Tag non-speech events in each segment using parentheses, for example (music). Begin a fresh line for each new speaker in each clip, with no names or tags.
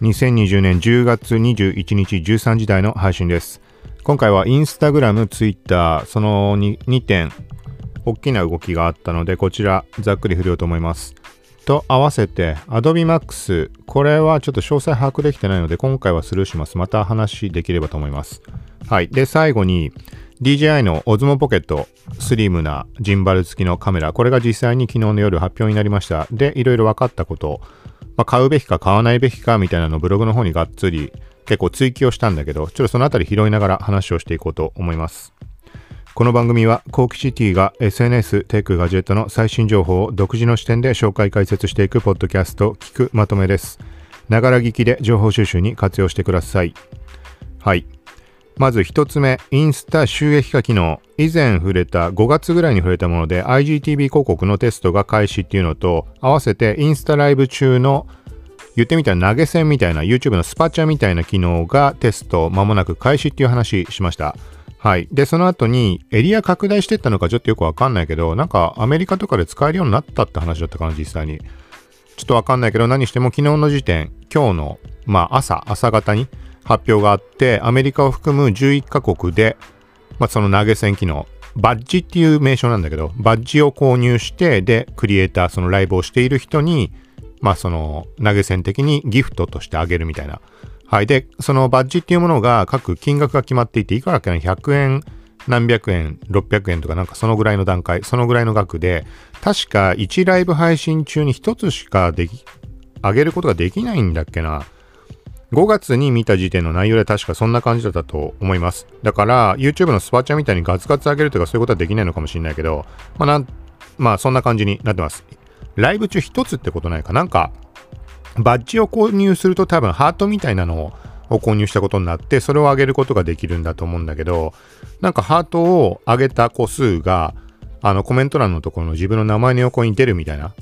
2020年10月21日13時台の配信です。今回はインスタグラム、ツイッター、その 2, 2点、大きな動きがあったので、こちらざっくり振りようと思います。と合わせて Adobe Max、これはちょっと詳細把握できてないので、今回はスルーします。また話できればと思います。はい。で、最後に DJI の Osmo Pocket スリムなジンバル付きのカメラ、これが実際に昨日の夜発表になりました。で、いろいろ分かったこと、まあ、買うべきか買わないべきかみたいなのをブログの方にがっつり結構追記をしたんだけど、ちょっとそのあたり拾いながら話をしていこうと思います。この番組は、コーキシティが SNS、テイク、ガジェットの最新情報を独自の視点で紹介解説していくポッドキャスト、聞くまとめです。ながら聞きで情報収集に活用してください。はい。まず一つ目、インスタ収益化機能。以前触れた5月ぐらいに触れたもので IGTV 広告のテストが開始っていうのと合わせてインスタライブ中の言ってみたら投げ銭みたいな YouTube のスパチャみたいな機能がテスト間もなく開始っていう話しました。はい。で、その後にエリア拡大してったのかちょっとよくわかんないけど、なんかアメリカとかで使えるようになったって話だったかな、実際に。ちょっとわかんないけど、何しても昨日の時点、今日の、まあ朝、朝方に発表があって、アメリカを含む11カ国で、まあその投げ銭機能、バッジっていう名称なんだけど、バッジを購入して、で、クリエイター、そのライブをしている人に、まあその投げ銭的にギフトとしてあげるみたいなはい。で、そのバッジっていうものが各金額が決まっていて、いくらかな ?100 円、何百円、600円とかなんかそのぐらいの段階、そのぐらいの額で、確か1ライブ配信中に1つしかでき、上げることができないんだっけな。5月に見た時点の内容で確かそんな感じだったと思います。だから、YouTube のスパチャみたいにガツガツ上げるとかそういうことはできないのかもしれないけど、まあなん、まあそんな感じになってます。ライブ中1つってことないかなんか、バッジを購入すると多分ハートみたいなのを購入したことになって、それを上げることができるんだと思うんだけど、なんかハートを上げた個数が、あのコメント欄のところの自分の名前の横に出るみたいな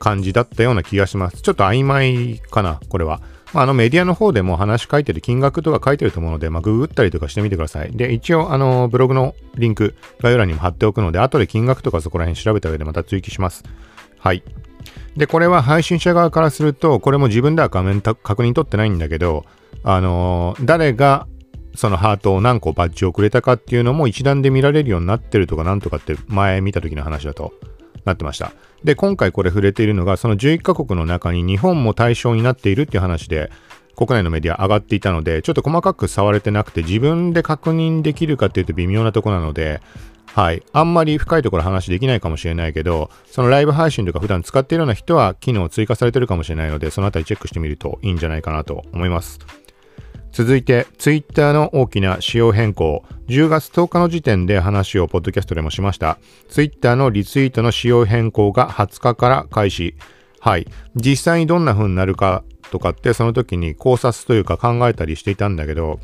感じだったような気がします。ちょっと曖昧かな、これは。まあ、あのメディアの方でも話書いてる金額とか書いてると思うので、まあ、ググったりとかしてみてください。で、一応、あの、ブログのリンク、概要欄にも貼っておくので、後で金額とかそこら辺調べた上でまた追記します。はい。で、これは配信者側からすると、これも自分では画面確認取ってないんだけど、あのー、誰がそのハートを何個バッジをくれたかっていうのも一覧で見られるようになってるとかなんとかって前見た時の話だとなってました。で、今回これ触れているのが、その11カ国の中に日本も対象になっているっていう話で、国内のメディア上がっていたので、ちょっと細かく触れてなくて、自分で確認できるかっていうと微妙なとこなので、はい。あんまり深いところ話できないかもしれないけど、そのライブ配信とか普段使っているような人は機能追加されてるかもしれないので、そのあたりチェックしてみるといいんじゃないかなと思います。続いて、ツイッターの大きな仕様変更。10月10日の時点で話をポッドキャストでもしました。ツイッターのリツイートの仕様変更が20日から開始。はい。実際にどんな風になるかとかってその時に考察というか考えたりしていたんだけど、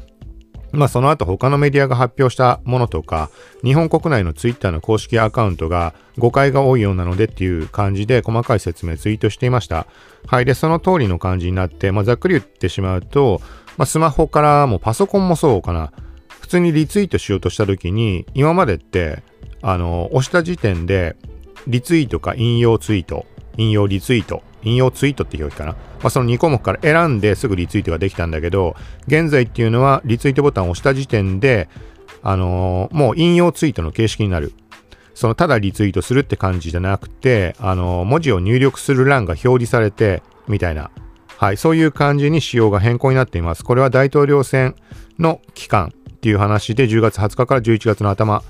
まあその後他のメディアが発表したものとか、日本国内のツイッターの公式アカウントが誤解が多いようなのでっていう感じで細かい説明ツイートしていました。はい。で、その通りの感じになって、まあざっくり言ってしまうと、まあスマホからもパソコンもそうかな。普通にリツイートしようとした時に、今までって、あの、押した時点で、リツイートか引用ツイート、引用リツイート引用ツイートって表記かな？まあ、その2項目から選んですぐリツイートができたんだけど、現在っていうのはリツイートボタンを押した時点で、あのー、もう引用ツイートの形式になる。そのただリツイートするって感じじゃなくて、あのー、文字を入力する欄が表示されて、みたいな。はい、そういう感じに仕様が変更になっています。これは大統領選の期間っていう話で10月20日から11月の頭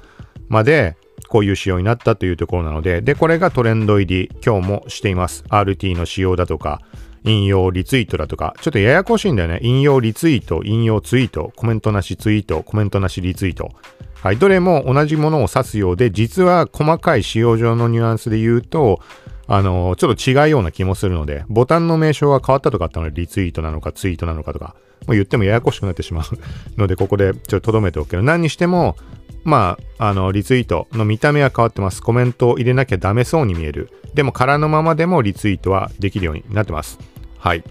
までこういう仕様になったというところなので、で、これがトレンド入り、今日もしています。RT の仕様だとか、引用リツイートだとか、ちょっとややこしいんだよね。引用リツイート、引用ツイート、コメントなしツイート、コメントなしリツイート。はい、どれも同じものを指すようで、実は細かい仕様上のニュアンスで言うと、あの、ちょっと違うような気もするので、ボタンの名称が変わったとかあったので、リツイートなのかツイートなのかとか、もう言ってもややこしくなってしまうので、ここでちょっと留めておくけど、何にしても、まあ、あの、リツイートの見た目は変わってます。コメントを入れなきゃダメそうに見える。でも、空のままでもリツイートはできるようになってます。はい。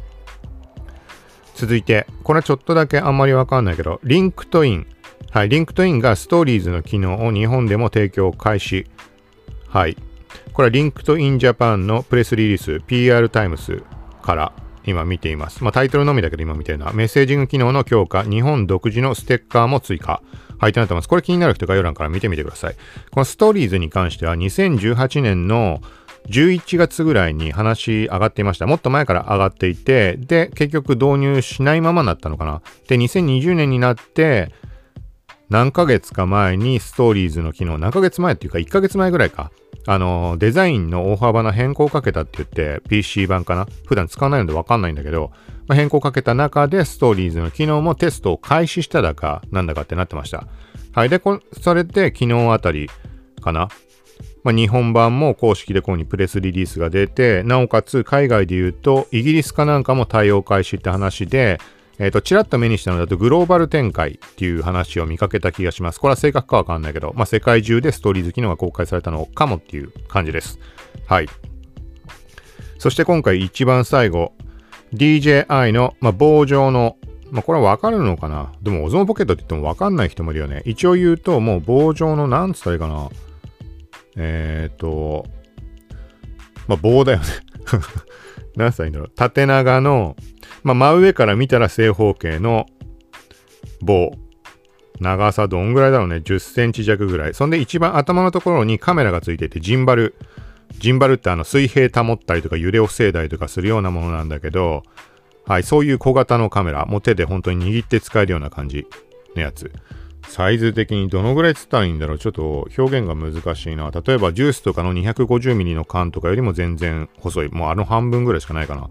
続いて、これはちょっとだけあんまりわかんないけど、 LinkedIn。はい、 LinkedIn がストーリーズの機能を日本でも提供開始。はい。これは LinkedIn ジャパンのプレスリリース PR タイムスから今見ています。まあタイトルのみだけど今見てるのはメッセージング機能の強化、日本独自のステッカーも追加。はい、となってます。これ気になる人概要欄から見てみてください。このストーリーズに関しては2018年の11月ぐらいに話上がっていました。もっと前から上がっていて、で、結局導入しないままになったのかな。で、2020年になって、何ヶ月か前にストーリーズの機能、何ヶ月前っていうか1ヶ月前ぐらいか、あの、デザインの大幅な変更をかけたって言って、PC 版かな？普段使わないのでわかんないんだけど、まあ、変更をかけた中でストーリーズの機能もテストを開始しただか、なんだかってなってました。はい。で、こそれで昨日あたりかな？まあ、日本版も公式でこうにプレスリリースが出て、なおかつ海外で言うと、イギリスかなんかも対応開始って話で、えっ、ー、と、ちらっと目にしたのだとグローバル展開っていう話を見かけた気がします。これは正確かわかんないけど、まあ、世界中でストーリーズ機能が公開されたのかもっていう感じです。はい。そして今回一番最後、DJI の、まあ、棒状の、まあ、これはわかるのかな？でも、オゾンポケットって言ってもわかんない人もいるよね。一応言うと、もう棒状の、なんつったらいいかな？えっ、ー、と、まあ、棒だよね (laughs) 何歳だろう。縦長の、まあ、真上から見たら正方形の棒。長さどんぐらいだろうね？10センチ弱ぐらい。そんで一番頭のところにカメラがついてて、ジンバル。ジンバルってあの水平保ったりとか揺れを防いだりとかするようなものなんだけど、はい、そういう小型のカメラ。もう手で本当に握って使えるような感じのやつ。サイズ的にどのぐらいつったらいいんだろう？ちょっと表現が難しいな。例えばジュースとかの 250mm の缶とかよりも全然細い。もうあの半分ぐらいしかないかな。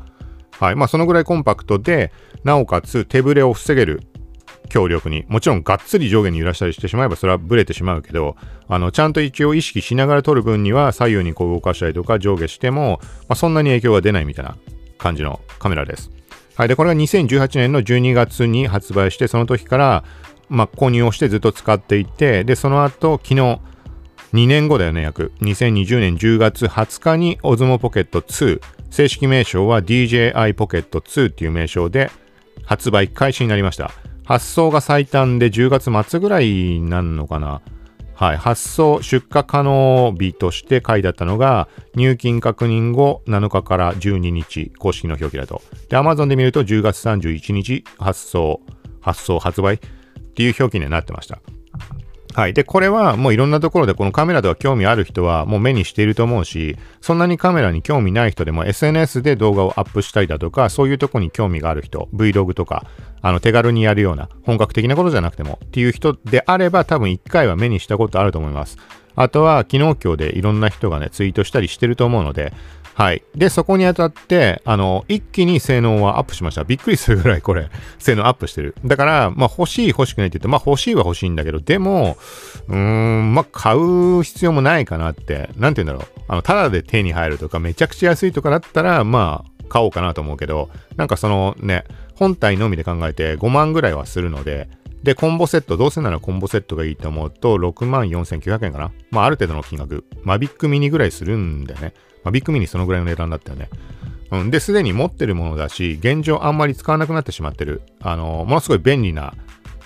はい。まあそのぐらいコンパクトで、なおかつ手ぶれを防げる強力に。もちろんがっつり上下に揺らしたりしてしまえばそれはブレてしまうけど、あの、ちゃんと一応意識しながら撮る分には左右にこう動かしたりとか上下しても、まあそんなに影響が出ないみたいな感じのカメラです。はい。で、これが2018年の12月に発売して、その時から、まあ、購入をしてずっと使っていて、で、その後、昨日、2年後だよね、約。2020年10月20日に Osmo Pocket 2、正式名称は DJI Pocket 2っていう名称で発売開始になりました。発送が最短で10月末ぐらいになるのかな。はい。発送、出荷可能日として書いてあったのが、入金確認後7日から12日、公式の表記だと。で、Amazon で見ると10月31日発送、発送、発売っていう表記にはなってました。はい。で、これはもういろんなところでこのカメラでは興味ある人はもう目にしていると思うし、そんなにカメラに興味ない人でも SNS で動画をアップしたりだとか、そういうとこに興味がある人、Vlog とか、あの手軽にやるような本格的なことじゃなくてもっていう人であれば多分一回は目にしたことあると思います。あとは昨日今日でいろんな人がね、ツイートしたりしてると思うので、はい。で、そこにあたって、あの、一気に性能はアップしました。びっくりするぐらいこれ、(laughs) 性能アップしてる。だから、まあ欲しい欲しくないって言って、まあ欲しいは欲しいんだけど、でも、うーん、まあ買う必要もないかなって、なんて言うんだろう。あの、ただで手に入るとか、めちゃくちゃ安いとかだったら、まあ、買おうかなと思うけど、なんかそのね、本体のみで考えて5万ぐらいはするので、で、コンボセット、どうせならコンボセットがいいと思うと、6万4900円かな。まあ、ある程度の金額。マビックミニぐらいするんだよね。まあ、ビッグミニそのぐらいの値段だったよね。うん、で、すでに持ってるものだし、現状あんまり使わなくなってしまってる。あの、ものすごい便利な、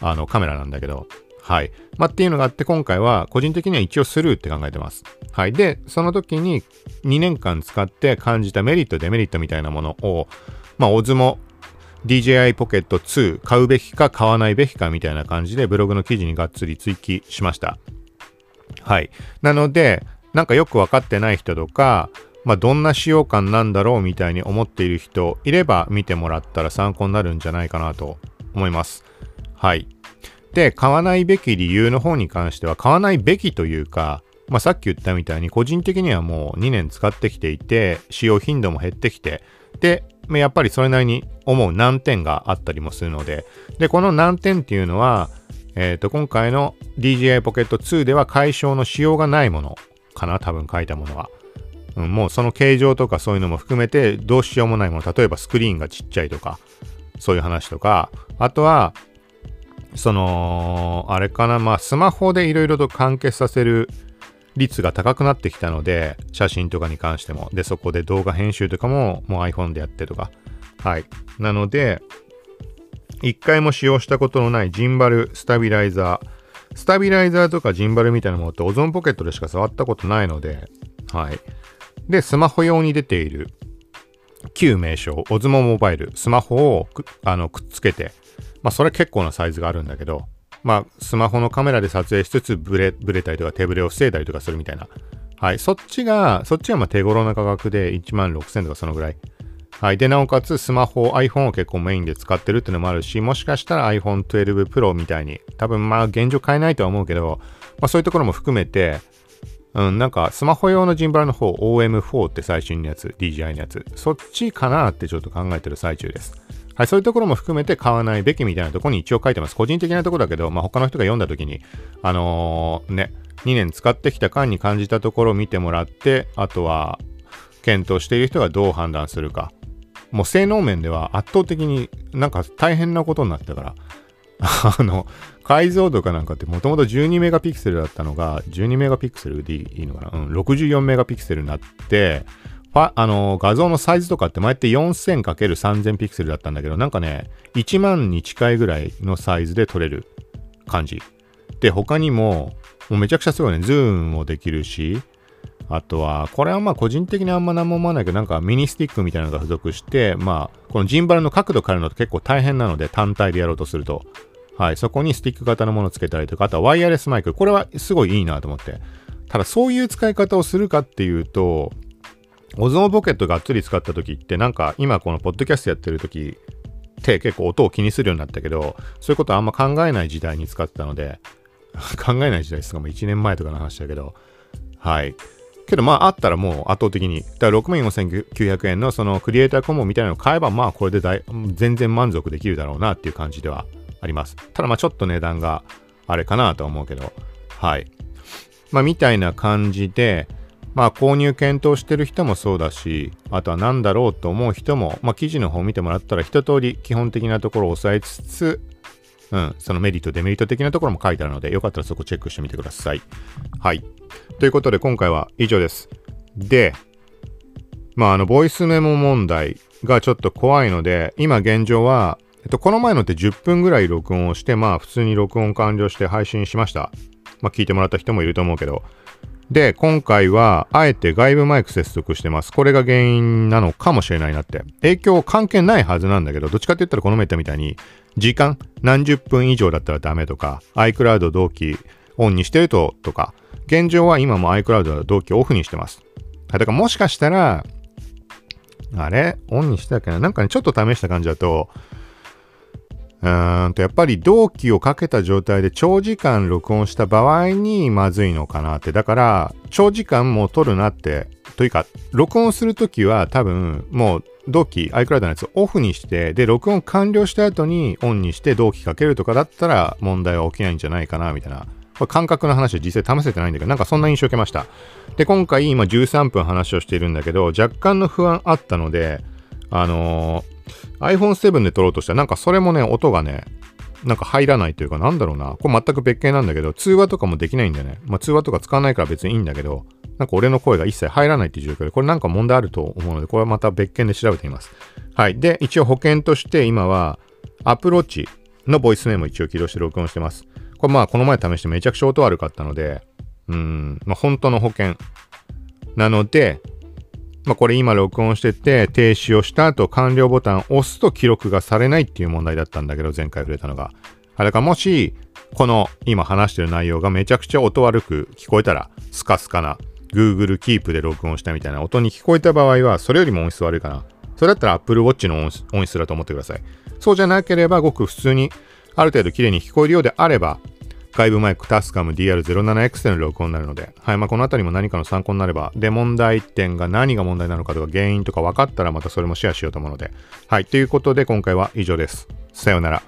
あの、カメラなんだけど、はい。まあ、っていうのがあって、今回は個人的には一応スルーって考えてます。はい。で、その時に2年間使って感じたメリット、デメリットみたいなものを、まあ、オズモ DJI Pocket 2買うべきか買わないべきかみたいな感じでブログの記事にがっつり追記しました。はい。なので、なんかよくわかってない人とか、まあ、どんな使用感なんだろうみたいに思っている人いれば見てもらったら参考になるんじゃないかなと思います。はい。で、買わないべき理由の方に関しては、買わないべきというか、まあ、さっき言ったみたいに個人的にはもう2年使ってきていて、使用頻度も減ってきて、で、やっぱりそれなりに思う難点があったりもするので、で、この難点っていうのは、えっ、ー、と、今回の DJI Pocket 2では解消のしようがないものかな、多分書いたものは。うん、もうその形状とかそういうのも含めてどうしようもないもの。例えばスクリーンがちっちゃいとかそういう話とか。あとはそのあれかな。まあスマホでいろいろと完結させる率が高くなってきたので写真とかに関しても。でそこで動画編集とかももう iPhone でやってとか。はい。なので一回も使用したことのないジンバルスタビライザー。スタビライザーとかジンバルみたいなものってオゾンポケットでしか触ったことないのではい。で、スマホ用に出ている旧名称、オズモモバイル、スマホをくあのくっつけて、まあそれ結構なサイズがあるんだけど、まあスマホのカメラで撮影しつつブレ、ブレたりとか手ブレを防いだりとかするみたいな。はい。そっちが、そっちはまあ手頃な価格で1万6000とかそのぐらい。はい。で、なおかつスマホ、iPhone を結構メインで使ってるっていうのもあるし、もしかしたら iPhone 12 Pro みたいに、多分まあ現状買えないとは思うけど、まあそういうところも含めて、うん、なんかスマホ用のジンバルの方、OM4 って最新のやつ、DJI のやつ、そっちかなってちょっと考えてる最中です。はい、そういうところも含めて買わないべきみたいなところに一応書いてます。個人的なところだけど、まあ、他の人が読んだ時に、あのー、ね、2年使ってきた感に感じたところを見てもらって、あとは、検討している人がどう判断するか。もう性能面では圧倒的になんか大変なことになったから、(laughs) あの、解像度かなんかってもともと12メガピクセルだったのが、12メガピクセルでいいのかな？うん、64メガピクセルになって、あの、画像のサイズとかって前って 4000×3000 ピクセルだったんだけど、なんかね、1万に近いぐらいのサイズで撮れる感じ。で、他にも、もうめちゃくちゃすごいね、ズームもできるし、あとは、これはまあ個人的にあんま何も思わないけど、なんかミニスティックみたいなのが付属して、まあ、このジンバルの角度変えるのって結構大変なので、単体でやろうとすると。はい、そこにスティック型のものをつけたりとか、あとはワイヤレスマイク。これはすごいいいなと思って。ただそういう使い方をするかっていうと、 Osmo Pocket がっつり使った時ってなんか今このポッドキャストやってる時って結構音を気にするようになったけど、そういうことはあんま考えない時代に使ってたので、(laughs) 考えない時代ですが、もう1年前とかの話だけど、はい。けどまああったらもう圧倒的に、だから64,900円のそのクリエイターコモンみたいなのを買えばまあこれで全然満足できるだろうなっていう感じではあります。ただまあちょっと値段があれかなとは思うけど、はい。まあみたいな感じで、まあ購入検討してる人もそうだし、あとは何だろうと思う人も、まあ記事の方を見てもらったら一通り基本的なところを押さえつつ、うん、そのメリット、デメリット的なところも書いてあるので、よかったらそこチェックしてみてください。はい。ということで今回は以上です。で、まああの、ボイスメモ問題がちょっと怖いので、今現状は、えっと、この前のって10分ぐらい録音をして、まあ普通に録音完了して配信しました。まあ聞いてもらった人もいると思うけど、で、今回は、あえて外部マイク接続してます。これが原因なのかもしれないなって。影響関係ないはずなんだけど、どっちかって言ったらこの前言ったみたいに、時間何十分以上だったらダメとか、iCloud 同期オンにしてると、とか、現状は今も iCloud 同期オフにしてます。だからもしかしたら、あれ？オンにしてたっけな？なんかね、ちょっと試した感じだと、うんと、やっぱり同期をかけた状態で長時間録音した場合にまずいのかなって。だから、長時間もう撮るなって、というか、録音するときは多分、もう同期、iCloud のやつオフにして、で、録音完了した後にオンにして同期かけるとかだったら問題は起きないんじゃないかな、みたいな。これ感覚の話は実際試せてないんだけど、なんかそんな印象を受けました。で、今回今13分話をしているんだけど、若干の不安あったので、あのー iPhone7 で撮ろうとしたら、なんかそれもね、音がね、なんか入らないというか、なんだろうな。これ全く別件なんだけど、通話とかもできないんだよね。まあ通話とか使わないから別にいいんだけど、なんか俺の声が一切入らないっていう状況で、これなんか問題あると思うので、これはまた別件で調べてみます。はい。で、一応保険として今は、アプローチのボイスメモ一応起動して録音してます。これまあこの前試してめちゃくちゃ音悪かったので、うん、まあ本当の保険。なので、まあ、これ今録音してて、停止をした後完了ボタンを押すと記録がされないっていう問題だったんだけど、前回触れたのが。だかもし、この今話してる内容がめちゃくちゃ音悪く聞こえたら、スカスカな Google Keep で録音したみたいな音に聞こえた場合は、それよりも音質悪いかな。それだったら Apple Watch の音質だと思ってください。そうじゃなければ、ごく普通に、ある程度綺麗に聞こえるようであれば、外部マイクタスカム DR07X での録音になるので、はい、まあ、この辺りも何かの参考になれば、で、問題点が何が問題なのかとか原因とか分かったらまたそれもシェアしようと思うので、はい、ということで今回は以上です。さようなら。